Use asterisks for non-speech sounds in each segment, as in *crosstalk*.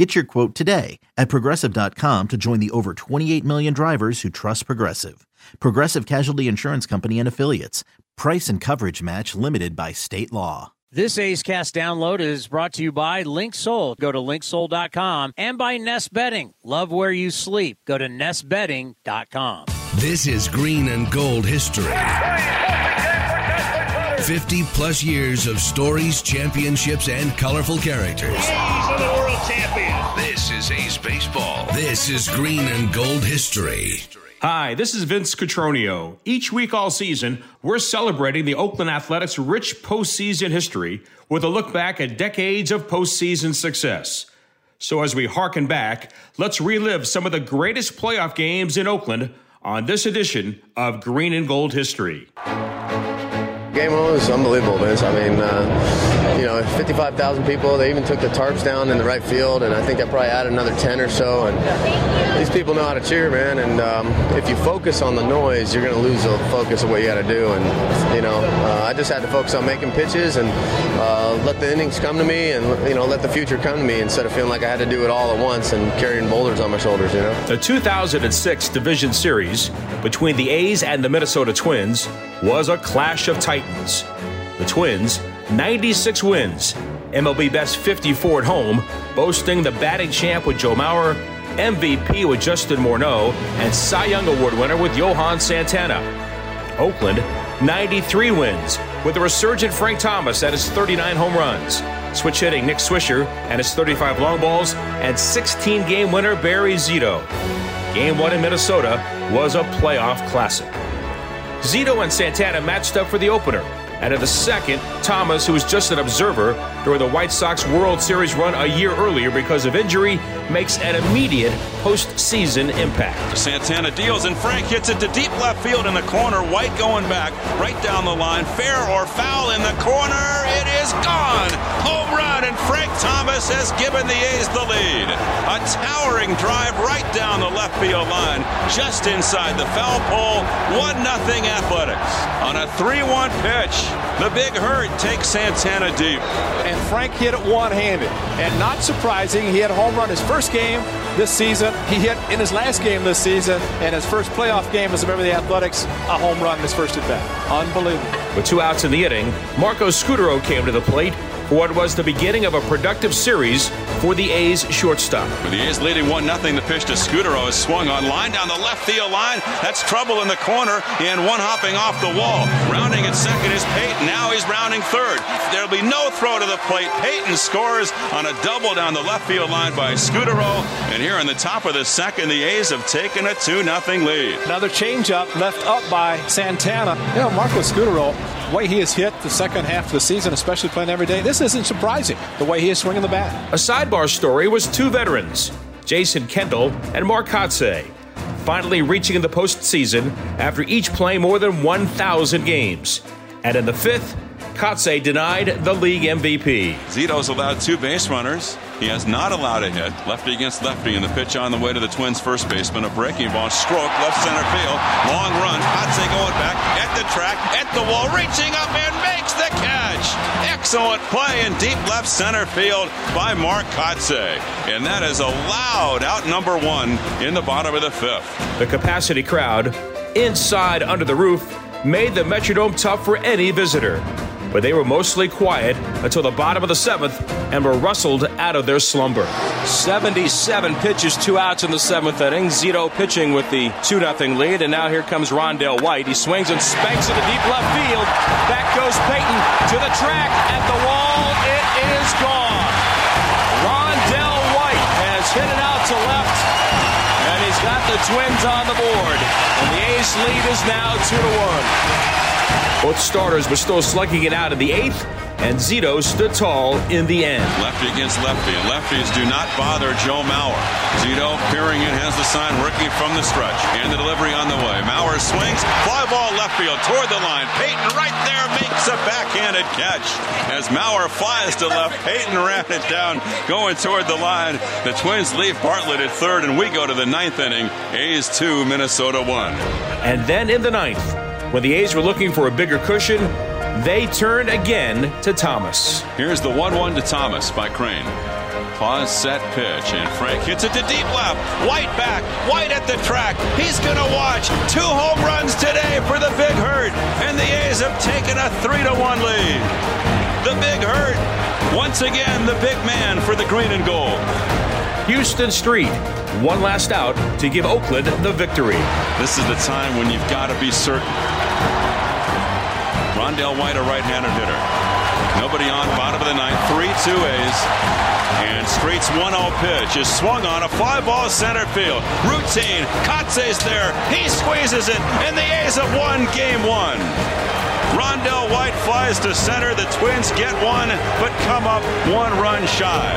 Get your quote today at progressive.com to join the over 28 million drivers who trust Progressive. Progressive Casualty Insurance Company and Affiliates. Price and coverage match limited by state law. This A's Cast download is brought to you by Linksoul. Go to linksoul.com and by Nest Bedding. Love where you sleep. Go to nestbedding.com. This is green and gold history. 50 plus years of stories, championships, and colorful characters. A's are the world champions. This is A's Baseball. This is green and gold history. Hi, this is Vince Cotroneo. Each week all season, we're celebrating the Oakland Athletics' rich postseason history with a look back at decades of postseason success. So as we harken back, let's relive some of the greatest playoff games in Oakland on this edition of Green and Gold History. Game one was unbelievable, Vince. I mean, uh, you know, 55,000 people. They even took the tarps down in the right field, and I think I probably added another 10 or so. And these people know how to cheer, man. And um, if you focus on the noise, you're going to lose the focus of what you got to do. And you know, uh, I just had to focus on making pitches and uh, let the innings come to me, and you know, let the future come to me instead of feeling like I had to do it all at once and carrying boulders on my shoulders. You know. The 2006 Division Series between the A's and the Minnesota Twins was a clash of titans. The Twins, 96 wins, MLB best 54 at home, boasting the batting champ with Joe Mauer, MVP with Justin Morneau, and Cy Young Award winner with Johan Santana. Oakland, 93 wins, with the resurgent Frank Thomas at his 39 home runs, switch hitting Nick Swisher and his 35 long balls, and 16 game winner Barry Zito. Game one in Minnesota was a playoff classic. Zito and Santana matched up for the opener. And in the second, Thomas, who was just an observer during the White Sox World Series run a year earlier because of injury, makes an immediate postseason impact. Santana deals and Frank hits it to deep left field in the corner. White going back, right down the line. Fair or foul in the corner. It is gone. Home run, and Frank Thomas has given the A's the lead. A towering drive right down the left field line, just inside the foul pole. 1 0 Athletics. On a 3 1 pitch, the big hurt takes Santana deep. And Frank hit it one handed. And not surprising, he had a home run his first game this season. He hit in his last game this season, and his first playoff game as a member of the Athletics, a home run in his first at bat. Unbelievable. With two outs in the inning, Marco Scutaro came to the plate for what was the beginning of a productive series for the A's shortstop. With the A's leading 1 0, the pitch to Scutaro is swung on line down the left field line. That's trouble in the corner and one hopping off the wall. Rounding at second is Payton. Now he's rounding third. There'll be no throw to the plate. Payton scores on a double down the left field line by Scutaro. And here in the top of the second, the A's have taken a 2 0 lead. Another changeup left up by Santana. You know, Marco Scutaro, the way he has hit the second half of the season, especially playing every day, this isn't surprising the way he is swinging the bat. A sidebar story was two veterans, Jason Kendall and Mark Kotsay, finally reaching the postseason after each playing more than 1,000 games. And in the fifth, Kotsay denied the league MVP. Zito's allowed two base runners. He has not allowed a hit. Lefty against lefty in the pitch on the way to the Twins' first baseman. A breaking ball, stroke, left center field. Long run. Kotsay going back at the track, at the wall, reaching up and makes the catch. Excellent play in deep left center field by Mark Kotsay. And that is allowed out number one in the bottom of the fifth. The capacity crowd, inside under the roof, made the Metrodome tough for any visitor. But they were mostly quiet until the bottom of the seventh and were rustled out of their slumber. 77 pitches, two outs in the seventh inning. Zito pitching with the 2 0 lead, and now here comes Rondell White. He swings and spanks it to deep left field. Back goes Payton to the track at the wall. It is gone. Rondell White has hit it out to left, and he's got the Twins on the board. And the A's lead is now 2 to 1. Both starters were still slugging it out in the eighth, and Zito stood tall in the end. Lefty against lefty, and lefties do not bother Joe Mauer. Zito peering in, has the sign, working from the stretch, and the delivery on the way. Mauer swings, fly ball left field toward the line. Payton right there makes a backhanded catch. As Mauer flies to left, Payton ran it down, going toward the line. The Twins leave Bartlett at third, and we go to the ninth inning. A's two, Minnesota one. And then in the ninth, when the A's were looking for a bigger cushion, they turned again to Thomas. Here's the 1 1 to Thomas by Crain. Pause, set, pitch, and Frank hits it to deep left. White back, White at the track. He's going to watch two home runs today for the Big Hurt, and the A's have taken a 3 to 1 lead. The Big Hurt, once again, the big man for the green and gold. Huston Street, one last out to give Oakland the victory. This is the time when you've got to be certain. Rondell White, a right-handed hitter. Nobody on, bottom of the ninth, 3-2 A's. And Street's 1-0 pitch is swung on a fly ball center field. Routine, Kotsay's there, he squeezes it, and the A's have won game one. Rondell White flies to center, the Twins get one, but come up one run shy.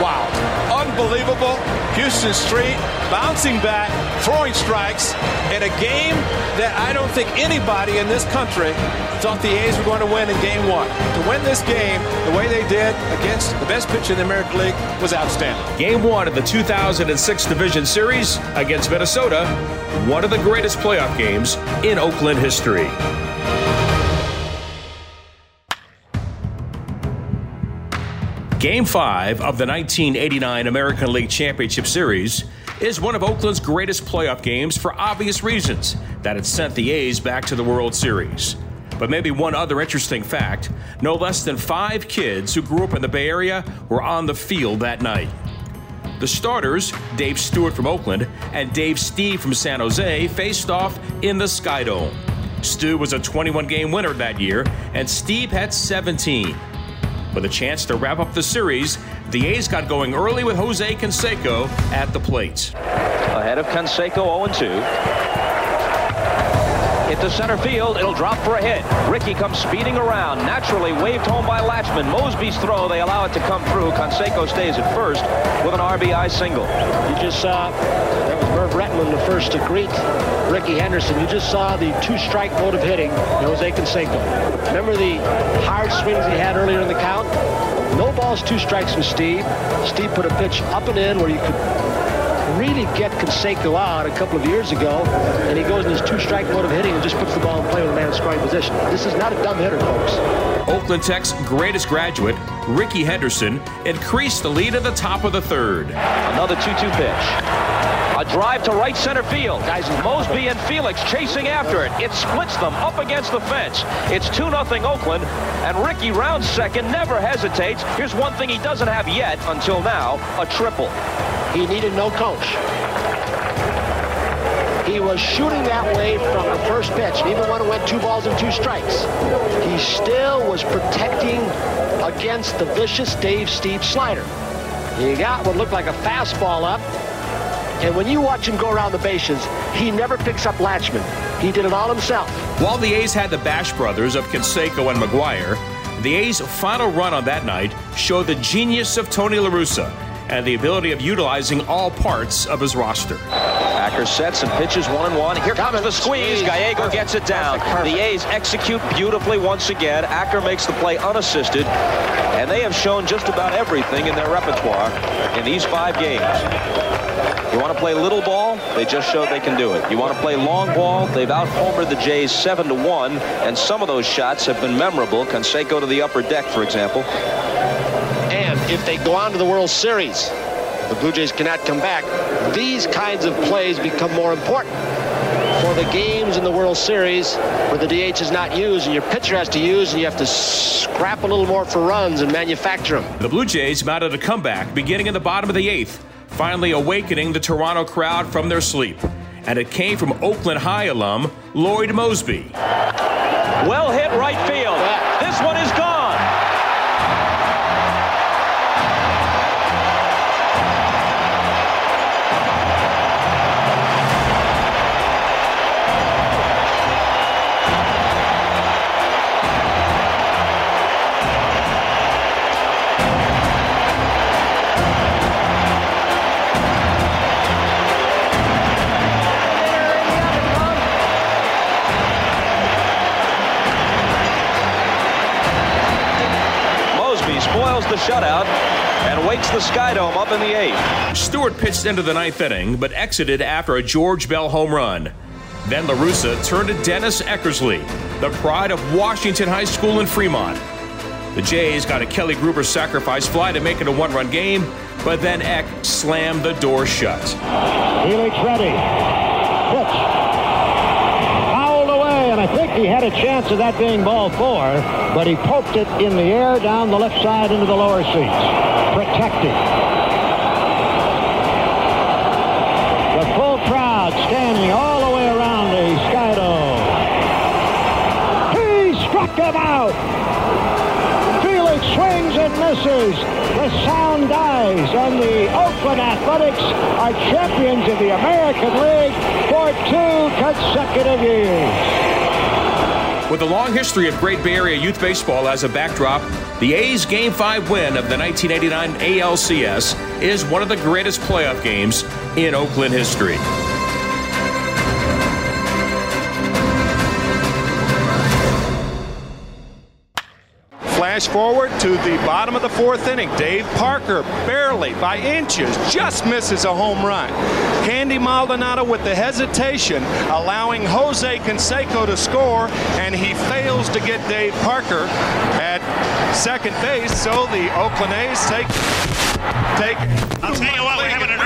Wow. Unbelievable. Huston Street bouncing back, throwing strikes in a game that I don't think anybody in this country thought the A's were going to win in game one. To win this game the way they did against the best pitcher in the American League was outstanding. Game one of the 2006 Division Series against Minnesota, one of the greatest playoff games in Oakland history. Game 5 of the 1989 American League Championship Series is one of Oakland's greatest playoff games for obvious reasons that it sent the A's back to the World Series. But maybe one other interesting fact no less than five kids who grew up in the Bay Area were on the field that night. The starters, Dave Stewart from Oakland and Dave Stieb from San Jose, faced off in the Skydome. Stu was a 21 game winner that year, and Stieb had 17. With a chance to wrap up the series, the A's got going early with Jose Canseco at the plate. Ahead of Canseco 0-2. Hit to center field. It'll drop for a hit. Rickey comes speeding around. Naturally waved home by Lachemann. Moseby's throw. They allow it to come through. Canseco stays at first with an RBI single. You just saw that was Merv Rettenmund the first to greet Rickey Henderson. You just saw the two-strike mode of hitting Jose Canseco. Remember the hard swings he had earlier in the count? No balls, two strikes from Steve. Steve put a pitch up and in where you could really get Canseco out a couple of years ago, and he goes in his two-strike mode of hitting and just puts the ball in play with a man in scoring position. This is not a dumb hitter, folks. Oakland Tech's greatest graduate, Rickey Henderson, increased the lead at the top of the third. Another 2-2 pitch. A drive to right center field. Guys, Moseby and Felix chasing after it. It splits them up against the fence. It's 2-0 Oakland, and Rickey rounds second, never hesitates. Here's one thing he doesn't have yet, until now, a triple. He needed no coach. He was shooting that way from the first pitch, and even when it went two balls and two strikes, he still was protecting against the vicious Dave Stieb slider. He got what looked like a fastball up, and when you watch him go around the bases, he never picks up Lachemann. He did it all himself. While the A's had the Bash brothers of Canseco and McGwire, the A's final run on that night showed the genius of Tony La Russa and the ability of utilizing all parts of his roster. Acker sets and pitches one and one. Here comes the squeeze. Gallego gets it down. The A's execute beautifully once again. Acker makes the play unassisted, and they have shown just about everything in their repertoire in these five games. You want to play little ball? They just showed they can do it. You want to play long ball? They've out-homered the Jays 7 to 1, and some of those shots have been memorable. Canseco to the upper deck, for example. And if they go on to the World Series, the Blue Jays cannot come back. These kinds of plays become more important for the games in the World Series where the DH is not used and your pitcher has to use and you have to scrap a little more for runs and manufacture them. The Blue Jays mounted a comeback beginning in the bottom of the eighth, finally awakening the Toronto crowd from their sleep. And it came from Oakland High alum Lloyd Moseby. Well hit right field. This one is gone. Shutout and wakes the Skydome up in the eighth. Stewart pitched into the ninth inning, but exited after a George Bell home run. Then LaRussa turned to Dennis Eckersley, the pride of Washington High School in Fremont. The Jays got a Kelly Gruber sacrifice fly to make it a one run game, but then Eck slammed the door shut. Felix ready. Pitch. I think he had a chance of that being ball four, but he poked it in the air down the left side into the lower seats. Protected. The full crowd standing all the way around the Skydome. He struck him out Felix swings and misses. The sound dies, and the Oakland Athletics are champions of the American League for two consecutive years. With a long history of great Bay Area youth baseball as a backdrop, the A's Game 5 win of the 1989 ALCS is one of the greatest playoff games in Oakland history. Flash forward to the bottom of the fourth inning. Dave Parker barely by inches just misses a home run. Candy Maldonado with the hesitation, allowing Jose Canseco to score, and he fails to get Dave Parker at second base. So the Oakland A's take take. I'll tell you what, we're having an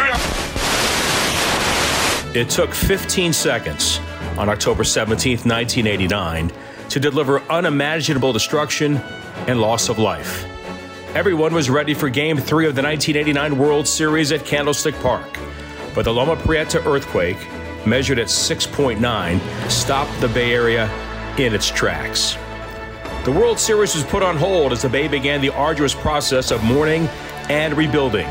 It took 15 seconds on October 17, 1989, to deliver unimaginable destruction and loss of life. Everyone was ready for Game 3 of the 1989 World Series at Candlestick Park, but the Loma Prieta earthquake, measured at 6.9, stopped the Bay Area in its tracks. The World Series was put on hold as the Bay began the arduous process of mourning and rebuilding.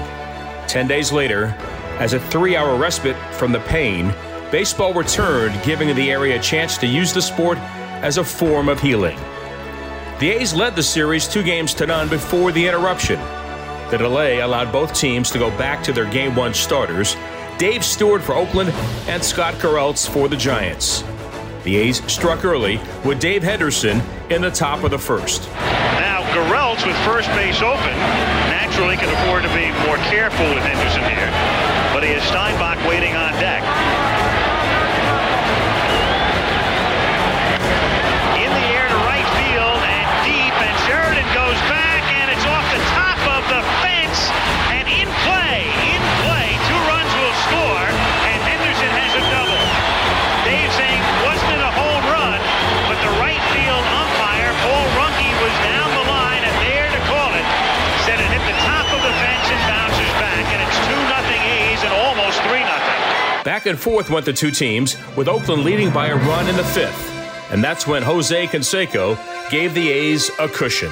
Ten days later, as a three hour respite from the pain, baseball returned, giving the area a chance to use the sport as a form of healing. The A's led the series two games to none before the interruption. The delay allowed both teams to go back to their Game 1 starters, Dave Stewart for Oakland and Scott Garrelts for the Giants. The A's struck early with Dave Henderson in the top of the first. Now, Garrelts with first base open naturally can afford to be more careful with Henderson here, but he has Steinbach waiting on deck. And forth went the two teams, with Oakland leading by a run in the fifth. And that's when Jose Canseco gave the A's a cushion.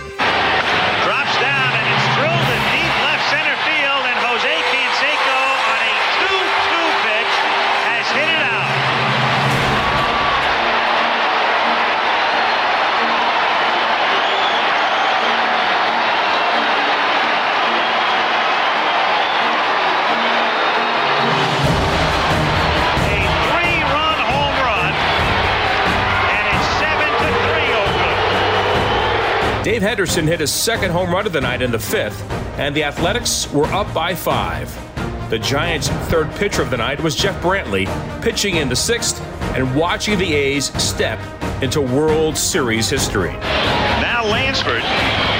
Dave Henderson hit his second home run of the night in the fifth, and the Athletics were up by five. The Giants' third pitcher of the night was Jeff Brantley, pitching in the sixth and watching the A's step into World Series history. Now Lansford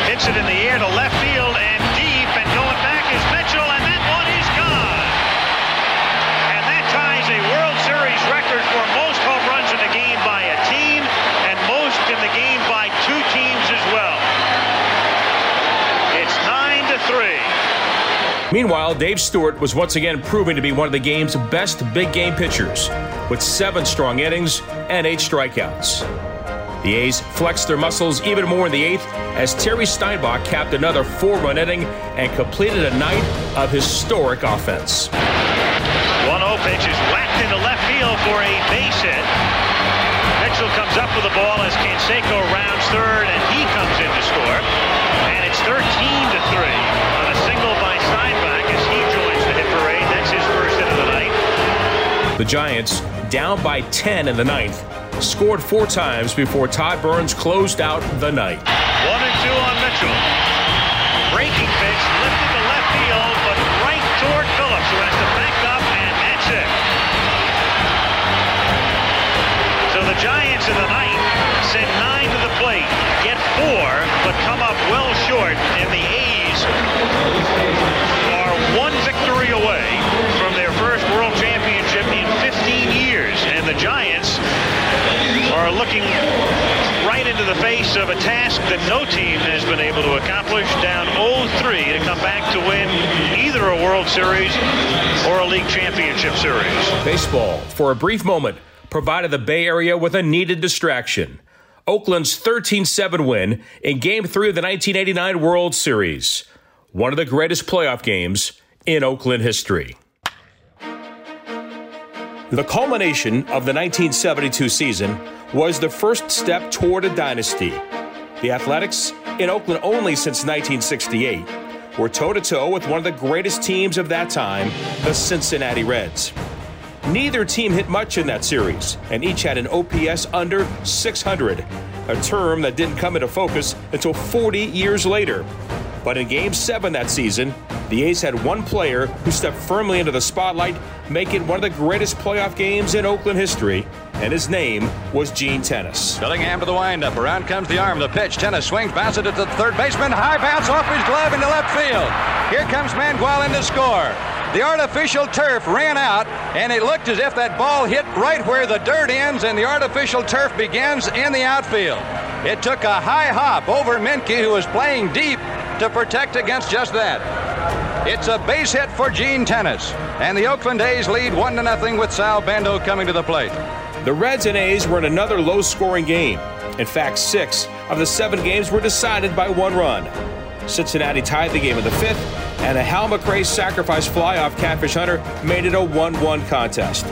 hits it in the air to left field Meanwhile, Dave Stewart was once again proving to be one of the game's best big game pitchers, with seven strong innings and eight strikeouts. The A's flexed their muscles even more in the eighth as Terry Steinbach capped another four run inning and completed a night of historic offense. 1 0 pitch is whacked into left field for a base hit. Mitchell comes up with the ball as Canseco rounds third, and he comes in to score. And it's 13 to 3 The Giants, down by 10 in the ninth, scored four times before Todd Burns closed out the night. One and two on Mitchell. breaking pitch lifted to left field, but right toward Phillips, who has to back up, and that's it. So the Giants in the ninth send nine to the plate, get four, but come up well short, and the A's are one victory away from their first World Championship in 15 years, and the Giants are looking right into the face of a task that no team has been able to accomplish, down 0-3 to come back to win either a World Series or a League Championship Series. Baseball, for a brief moment, provided the Bay Area with a needed distraction. Oakland's 13 7 win in Game 3 of the 1989 World Series, one of the greatest playoff games in Oakland history. The culmination of the 1972 season was the first step toward a dynasty. The Athletics, in Oakland only since 1968, were toe to toe with one of the greatest teams of that time, the Cincinnati Reds. Neither team hit much in that series, and each had an OPS under 600, a term that didn't come into focus until 40 years later. But in Game 7 that season, the A's had one player who stepped firmly into the spotlight, making one of the greatest playoff games in Oakland history, and his name was Gene Tenace. Billingham to the windup. Around comes the arm. The pitch. Tenace swings, bounces it to the third baseman. High bounce off his glove into left field. Here comes Mangual in to score. The artificial turf ran out, and it looked as if that ball hit right where the dirt ends and the artificial turf begins in the outfield. It took a high hop over Menke, who was playing deep, to protect against just that. It's a base hit for Gene Tenace, and the Oakland A's lead 1 to nothing with Sal Bando coming to the plate. The Reds and A's were in another low scoring game. In fact, six of the seven games were decided by one run. Cincinnati tied the game in the fifth, and a Hal McRae sacrifice fly off Catfish Hunter made it a 1 1 contest.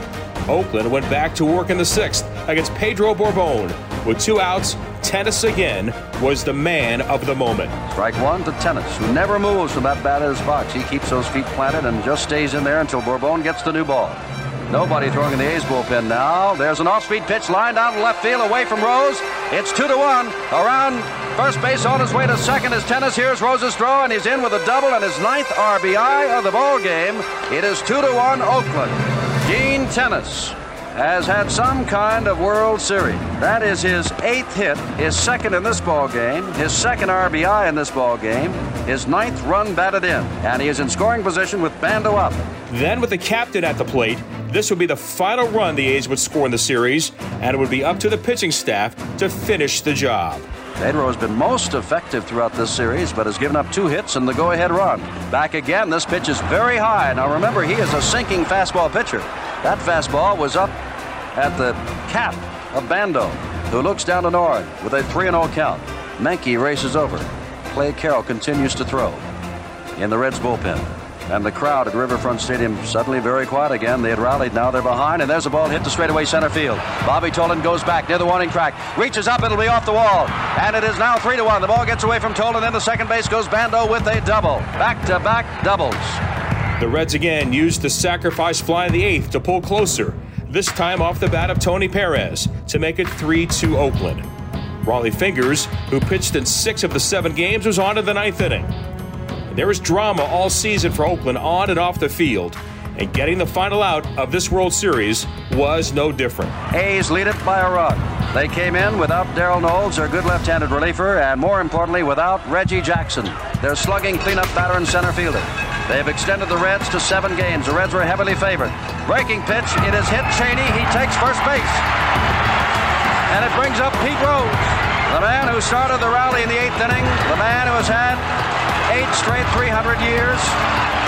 Oakland went back to work in the sixth against Pedro Borbon. With two outs, Tenace again was the man of the moment. Strike one to Tenace, who never moves from that batter's box. He keeps those feet planted and just stays in there until Borbon gets the new ball. Nobody throwing in the A's bullpen now. There's an off-speed pitch line down left field away from Rose. It's two to one. Around first base on his way to second is Tenace. Here's Rose's throw, and he's in with a double and his ninth RBI of the ball game. It is two to one Oakland. Gene Tenace has had some kind of World Series. That is his eighth hit, his second in this ball game, his second RBI in this ball game, his ninth run batted in, and he is in scoring position with Bando up. Then, with the captain at the plate, this would be the final run the A's would score in the series, and it would be up to the pitching staff to finish the job. Pedro has been most effective throughout this series, but has given up two hits and the go ahead run. Back again, this pitch is very high. Now remember, he is a sinking fastball pitcher. That fastball was up at the cap of Bando, who looks down to Nord with a 3 0 count. Menke races over. Clay Carroll continues to throw in the Reds bullpen. And the crowd at Riverfront Stadium suddenly very quiet again. They had rallied. Now they're behind, and there's a ball hit to straightaway center field. Bobby Tolan goes back near the warning track, reaches up, it'll be off the wall, and it is now three to one. The ball gets away from Tolan, then the second base goes Bando with a double, back-to-back doubles. The Reds again used the sacrifice fly in the eighth to pull closer. This time off the bat of Tony Perez to make it 3 2 Oakland. Rollie Fingers, who pitched in six of the seven games, was on to the ninth inning. There was drama all season for Oakland on and off the field, and getting the final out of this World Series was no different. A's lead it by a run. They came in without Darold Knowles, their good left-handed reliever, and more importantly, without Reggie Jackson, their slugging cleanup batter and center fielder. They've extended the Reds to seven games. The Reds were heavily favored. Breaking pitch. It is hit Chaney. He takes first base. And it brings up Pete Rose, the man who started the rally in the eighth inning, the man who has had eight straight 300 years.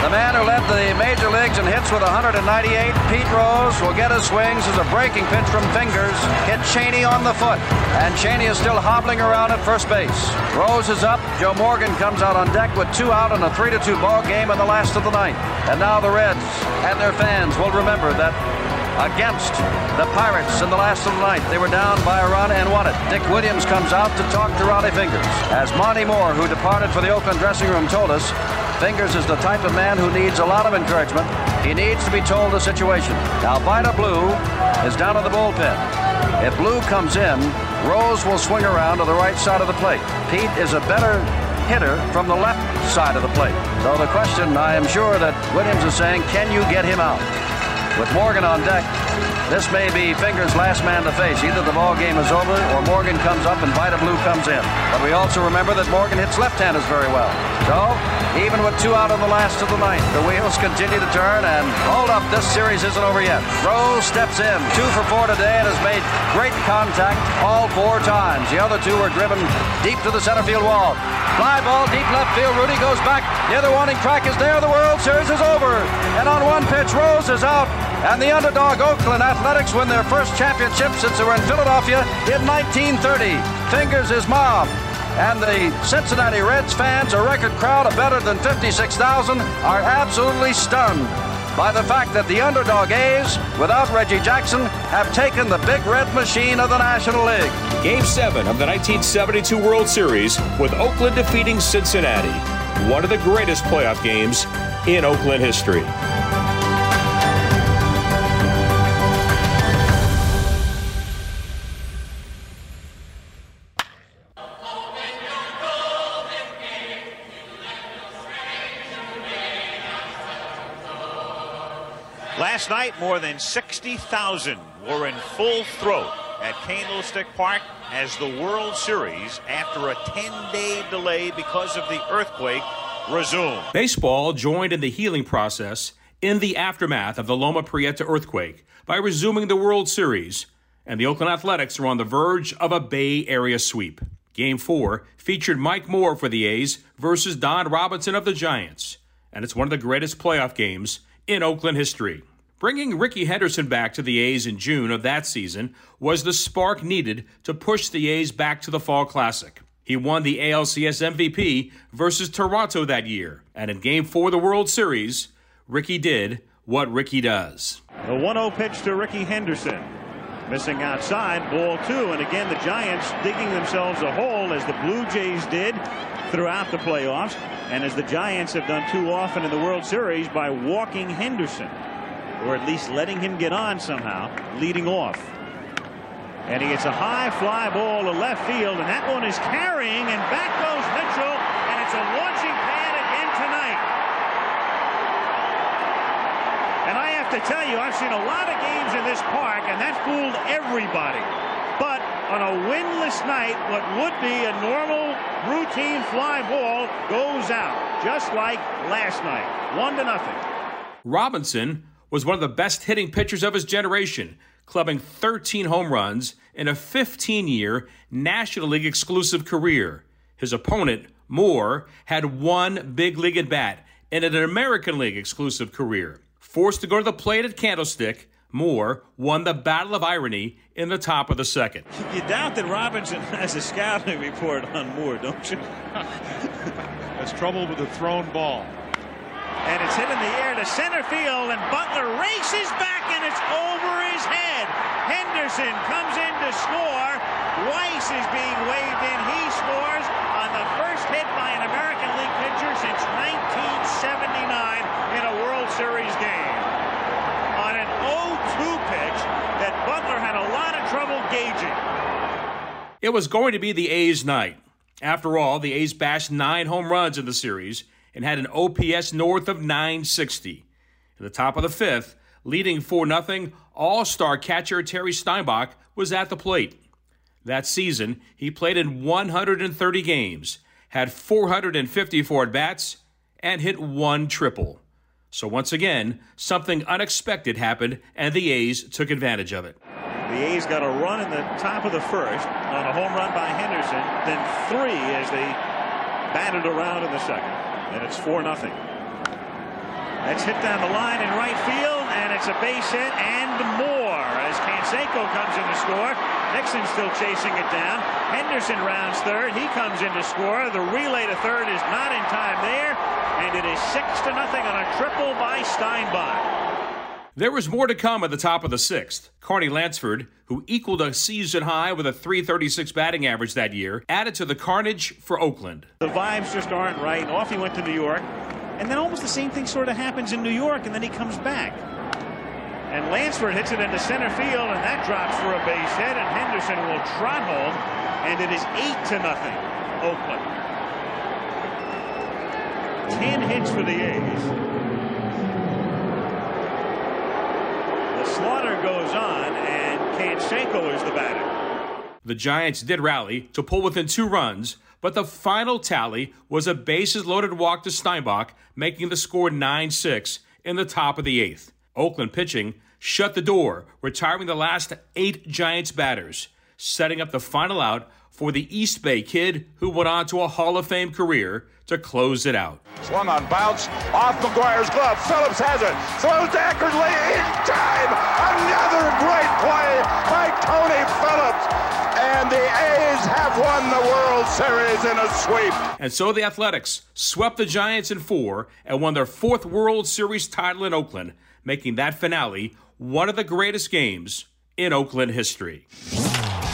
The man who led the major leagues in hits with 198, Pete Rose, will get his swings as a breaking pitch from Fingers hit Chaney on the foot. And Chaney is still hobbling around at first base. Rose is up. Joe Morgan comes out on deck with two out in a 3 2 ball game in the last of the ninth. And now the Reds and their fans will remember that against the Pirates in the last of the ninth. They were down by a run and won it. Dick Williams comes out to talk to Rollie Fingers. As Monte Moore, who departed for the Oakland dressing room, told us, Fingers is the type of man who needs a lot of encouragement. He needs to be told the situation. Now, Vida Blue is down in the bullpen. If Blue comes in, Rose will swing around to the right side of the plate. Pete is a better hitter from the left side of the plate. So the question, I am sure that Williams is saying, can you get him out? With Morgan on deck, this may be Fingers' last man to face. Either the ball game is over or Morgan comes up and Vida Blue comes in. But we also remember that Morgan hits left-handers very well. So, even with two out in the last of the ninth, the wheels continue to turn and hold up, this series isn't over yet. Rose steps in, two for four today and has made great contact all four times. The other two were driven deep to the center field wall. Fly ball, deep left field. Rudi goes back. The other warning track is there. The World Series is over. And on one pitch, Rose is out. And the underdog Oakland Athletics win their first championship since they were in Philadelphia in 1930. Fingers his mom. And the Cincinnati Reds fans, a record crowd of better than 56,000, are absolutely stunned by the fact that the underdog A's, without Reggie Jackson, have taken the big red machine of the National League. Game 7 of the 1972 World Series with Oakland defeating Cincinnati. One of the greatest playoff games in Oakland history. Last night, more than 60,000 were in full throat at Candlestick Park as the World Series, after a 10 day delay because of the earthquake, resumed. Baseball joined in the healing process in the aftermath of the Loma Prieta earthquake by resuming the World Series, and the Oakland Athletics are on the verge of a Bay Area sweep. Game 4 featured Mike Moore for the A's versus Don Robinson of the Giants, and it's one of the greatest playoff games in Oakland history. Bringing Rickey Henderson back to the A's in June of that season was the spark needed to push the A's back to the Fall Classic. He won the ALCS MVP versus Toronto that year, and in Game 4 of the World Series, Rickey did what Rickey does. The 1 0 pitch to Rickey Henderson. Missing outside, ball two. And again, the Giants digging themselves a hole as the Blue Jays did throughout the playoffs, and as the Giants have done too often in the World Series by walking Henderson or at least letting him get on somehow, leading off. And he gets a high fly ball to left field, and that one is carrying, and back goes Mitchell, and it's a launching pad again tonight. And I have to tell you, I've seen a lot of games in this park, and that fooled everybody. But on a winless night, what would be a normal routine fly ball goes out, just like last night, one to nothing. Robinson was one of the best hitting pitchers of his generation, clubbing 13 home runs in a 15 year National League exclusive career. His opponent, Moore, had one big league at bat in an American League exclusive career. Forced to go to the plate at Candlestick, Moore won the Battle of Irony in the top of the second. You doubt that Robinson *laughs* has a scouting report on Moore, don't you? *laughs* Has trouble with the thrown ball. And it's hit in the air to center field, and Butler races back, and it's over his head. Henderson comes in to score. Weiss is being waved in. He scores on the first hit by an American League pitcher since 1979 in a World Series game. On an 0-2 pitch that Butler had a lot of trouble gauging. It was going to be the A's night. After all, the A's bashed nine home runs in the series and had an OPS north of 960. In the top of the fifth, leading 4 0, all star catcher Terry Steinbach was at the plate. That season, he played in 130 games, had 454 at bats, and hit one triple. So once again, something unexpected happened, and the A's took advantage of it. The A's got a run in the top of the first on a home run by Henderson, then three as they batted around in the second and it's 4 nothing. That's hit down the line in right field, and it's a base hit and more as Canseco comes in to score. Nixon still chasing it down. Henderson rounds third. He comes in to score. The relay to third is not in time there, and it is 6 to nothing on a triple by Steinbach. There was more to come at the top of the sixth. Carney Lansford, who equaled a season high with a 336 batting average that year, added to the carnage for Oakland. The vibes just aren't right, off he went to New York. And then almost the same thing sort of happens in New York, and then he comes back. And Lansford hits it into center field, and that drops for a base hit, and Henderson will trot home, and it is 8 to nothing, Oakland. 10 hits for the A's. Slaughter goes on, and Canseco is the batter. The Giants did rally to pull within two runs, but the final tally was a bases loaded walk to Steinbach, making the score 9 6 in the top of the eighth. Oakland pitching shut the door, retiring the last eight Giants batters, setting up the final out for the East Bay kid who went on to a Hall of Fame career to close it out. Swung on bounce off McGwire's glove. Phillips has it. Throws to Eckersley in time. Another great play by Tony Phillips. And the A's have won the World Series in a sweep. And so the Athletics swept the Giants in four and won their fourth World Series title in Oakland, making that finale one of the greatest games in Oakland history.